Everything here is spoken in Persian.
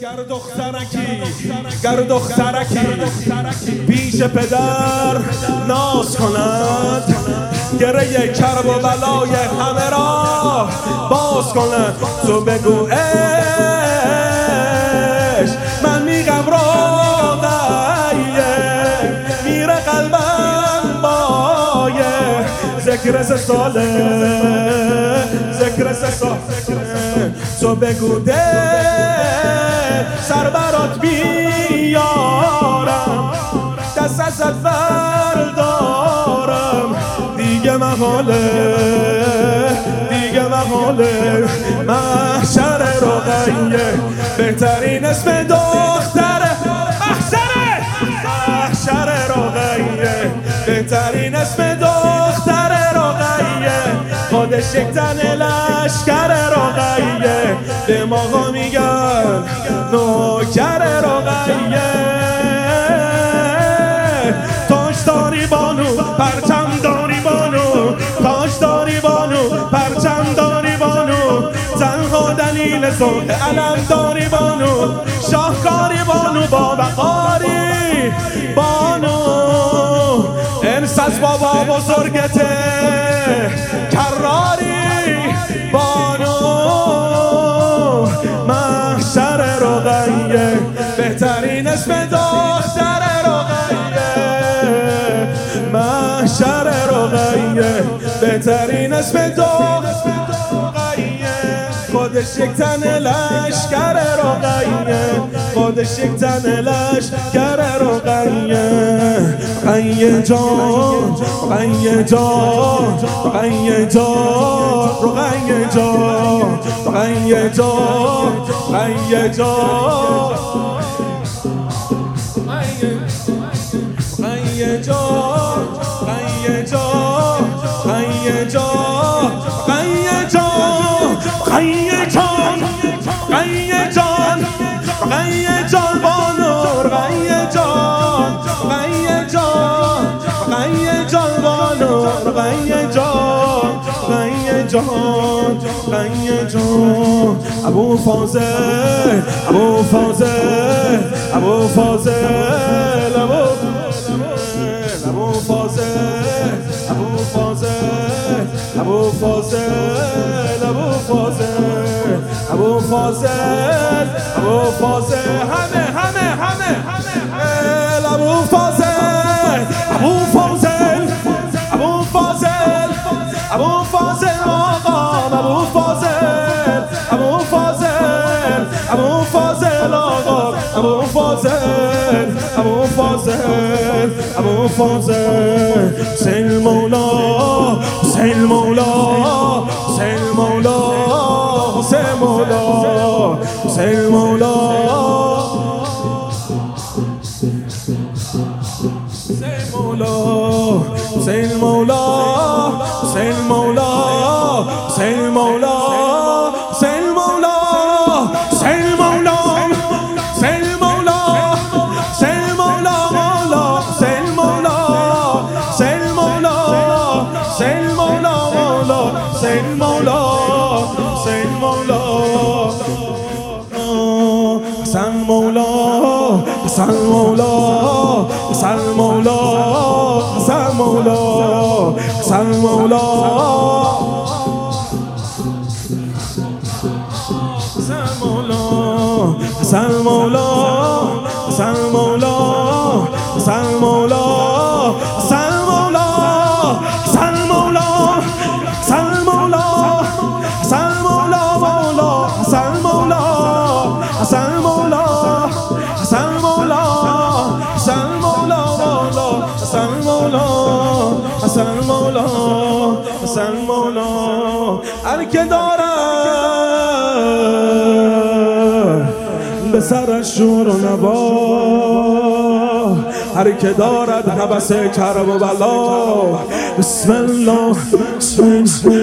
گر دخترکی گر دخترکی پیش پدر ناز کند. گره کرب و بلای همه را باز کند. تو بگو اش من میگم را میره قلبم بایه. ذکر ساله ذکر ساله. تو بگو ده سر برات بیارم دست از دارم. دیگه محاله دیگه محاله. محشر رقیه بهترین اسم دختره محشر! محشر رقیه بهترین اسم دختر رقیه خودش یک رقیه دماغا میگن نوکر رقیه. تاش داری بانو پرچم داری بانو. تاش داری بانو پرچم داری بانو. تنها دلیل صلح علم داری بانو. شاهکاری بانو با بقاری بانو. ارس از بابا بزرگته. بهترین اسم دختر خودش یک تن لشکر رقیه خودش یک تن لشکر رقیه رقیه جان رقیه جان رقیه جان. رقیه جان رقیه جان رقیه جان. هیجان هیجان هیجان هیجان بانور هیجان هیجان هیجان بانور هیجان هیجان هیجان ابو فاضل ابو فاضل ابو فاضل ابو ابو فاضل ابو فاضل ابو فاضل ابو فاضل. همه همه همه همه ابو فاضل ابو فاضل ابو فاضل ابو فاضل آقا ابو فاضل ابو فاضل ابو فاضل آقا ابو فاضل ابو فاضل ابو فاضل سل مولا حسین مولا حسین مولا حسین مولا حسین مولا. حسن مولا حسن مولا حسن مولا حسن مولا حسن مولا حسن مولا حسن مولا حسن مولا حسن مولا حسن مولا حسن مولا هر که داره به سرش شور و نبا هر که دارد حبس کرب و بلا بسم الله بسم الله